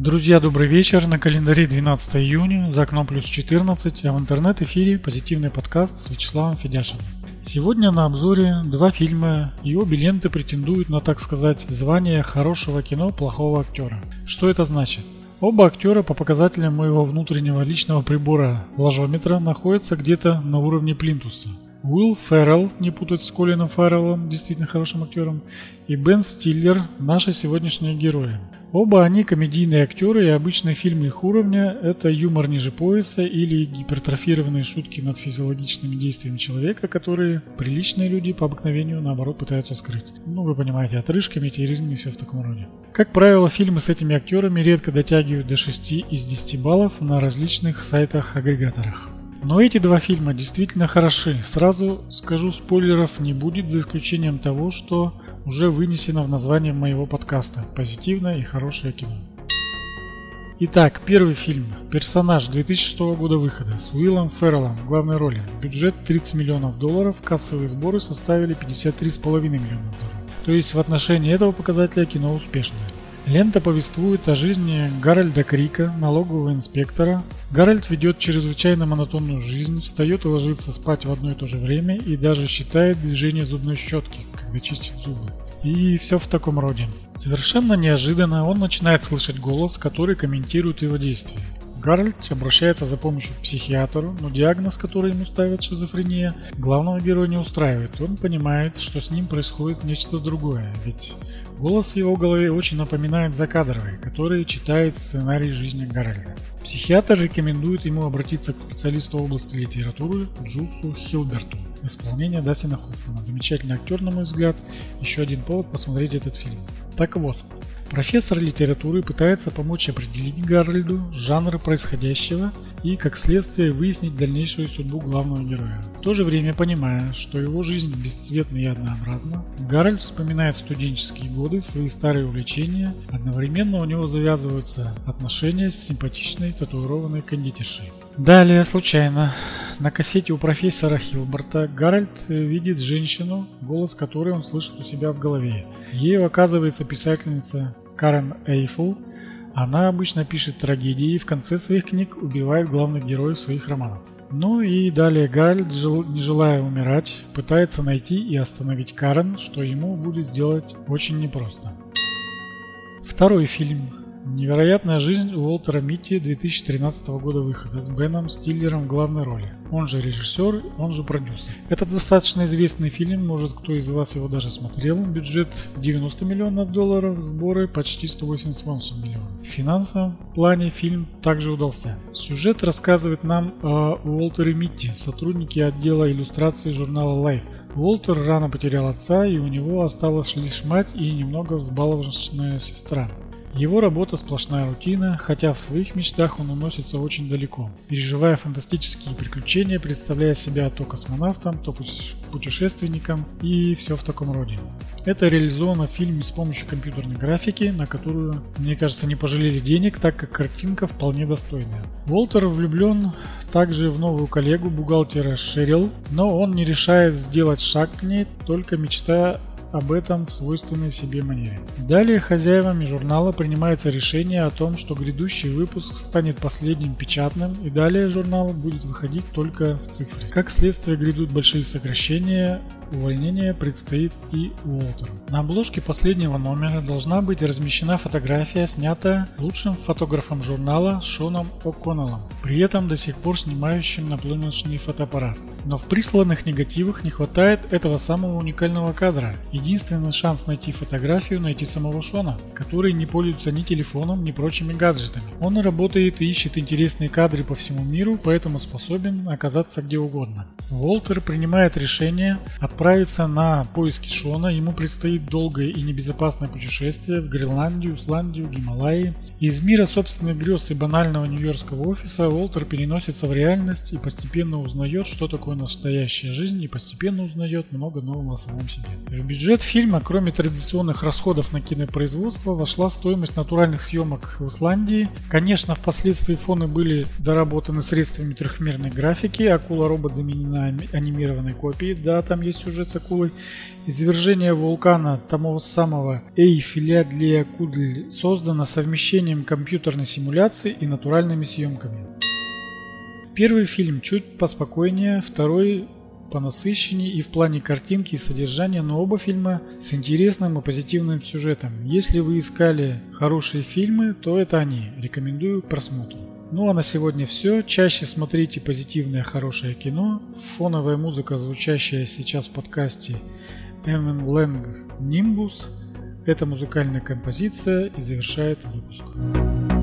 Друзья, добрый вечер. На календаре 12 июня, за окном плюс 14, а в интернет-эфире позитивный подкаст с Вячеславом Федяшиным. Сегодня на обзоре два фильма, и обе ленты претендуют на, так сказать, звание хорошего кино плохого актера. Что это значит? Оба актера по показателям моего внутреннего личного прибора ложометра находятся где-то на уровне плинтуса. Уилл Феррелл, не путать с Колином Ферреллом, действительно хорошим актером, и Бен Стиллер, наши сегодняшние герои. Оба они комедийные актеры, и обычные фильмы их уровня – это юмор ниже пояса или гипертрофированные шутки над физиологичными действиями человека, которые приличные люди по обыкновению наоборот пытаются скрыть. Ну, вы понимаете, отрыжками, терроризм и все в таком роде. Как правило, фильмы с этими актерами редко дотягивают до 6 из 10 баллов на различных сайтах-агрегаторах. Но эти два фильма действительно хороши. Сразу скажу, спойлеров не будет, за исключением того, что уже вынесено в название моего подкаста «Позитивное и хорошее кино». Итак, первый фильм. Персонаж 2006 года выхода с Уиллом Ферреллом в главной роли. Бюджет 30 миллионов долларов, кассовые сборы составили 53,5 миллионов долларов. То есть в отношении этого показателя кино успешное. Лента повествует о жизни Гарольда Крика, налогового инспектора. Гарольд ведет чрезвычайно монотонную жизнь, встает и ложится спать в одно и то же время и даже считает движение зубной щетки, когда чистит зубы. И все в таком роде. Совершенно неожиданно он начинает слышать голос, который комментирует его действия. Гарольд обращается за помощью к психиатру, но диагноз, который ему ставят шизофрения, главного героя не устраивает. Он понимает, что с ним происходит нечто другое, ведь голос в его голове очень напоминает закадровый, который читает сценарий жизни Гарольда. Психиатр рекомендует ему обратиться к специалисту области литературы Джусу Хилберту. Исполнение Дастина Хоффмана. Замечательный актер, на мой взгляд. Еще один повод посмотреть этот фильм. Так вот, Профессор литературы пытается помочь определить Гарольду жанр происходящего и, как следствие, выяснить дальнейшую судьбу главного героя. В то же время понимая, что его жизнь бесцветна и однообразна, Гарольд вспоминает студенческие годы, свои старые увлечения, одновременно у него завязываются отношения с симпатичной татуированной кондитершей. Далее, случайно, на кассете у профессора Хилберта Гарольд видит женщину, голос которой он слышит у себя в голове. Ею оказывается писательница Карен Эйфл. Она обычно пишет трагедии и в конце своих книг убивает главных героев своих романов. Ну и далее Гарольд, не желая умирать, пытается найти и остановить Карен, что ему будет сделать очень непросто. Второй фильм Невероятная жизнь Уолтера Митти 2013 года выхода с Беном Стиллером в главной роли. Он же режиссер, он же продюсер. Это достаточно известный фильм, может кто из вас его даже смотрел. Бюджет 90 миллионов долларов, сборы почти 188 миллионов. В финансовом плане фильм также удался. Сюжет рассказывает нам о Уолтере Митти, сотруднике отдела иллюстрации журнала Life. Уолтер рано потерял отца, и у него осталась лишь мать и немного взбалованная сестра. Его работа сплошная рутина, хотя в своих мечтах он уносится очень далеко, переживая фантастические приключения, представляя себя то космонавтом, то путешественником и все в таком роде. Это реализовано в фильме с помощью компьютерной графики, на которую, мне кажется, не пожалели денег, так как картинка вполне достойная. Уолтер влюблен также в новую коллегу бухгалтера Шерил, но он не решает сделать шаг к ней, только мечтая об этом в свойственной себе манере. Далее хозяевами журнала принимается решение о том, что грядущий выпуск станет последним печатным и далее журнал будет выходить только в цифре. Как следствие грядут большие сокращения, увольнение предстоит и Уолтеру. На обложке последнего номера должна быть размещена фотография, снятая лучшим фотографом журнала Шоном О'Коннеллом, при этом до сих пор снимающим на пленочный фотоаппарат. Но в присланных негативах не хватает этого самого уникального кадра. Единственный шанс найти фотографию найти самого Шона, который не пользуется ни телефоном, ни прочими гаджетами. Он работает и ищет интересные кадры по всему миру, поэтому способен оказаться где угодно. Уолтер принимает решение отправиться на поиски Шона. Ему предстоит долгое и небезопасное путешествие в Гренландию, Исландию, Гималаи. Из мира собственных грез и банального нью-йоркского офиса Уолтер переносится в реальность и постепенно узнает, что такое настоящая жизнь и постепенно узнает много нового о самом себе. В бюджет фильма, кроме традиционных расходов на кинопроизводство, вошла стоимость натуральных съемок в Исландии. Конечно, впоследствии фоны были доработаны средствами трехмерной графики, акула-робот заменена анимированной копией, да, там есть сюжет с акулой, извержение вулкана того самого Эйфилядлиакудль создано совмещением компьютерной симуляции и натуральными съемками. Первый фильм чуть поспокойнее, второй понасыщеннее и в плане картинки и содержания, но оба фильма с интересным и позитивным сюжетом. Если вы искали хорошие фильмы, то это они. Рекомендую к просмотру. Ну а на сегодня все. Чаще смотрите позитивное хорошее кино. Фоновая музыка, звучащая сейчас в подкасте Эммон Лэнг Нимбус. Эта музыкальная композиция и завершает выпуск.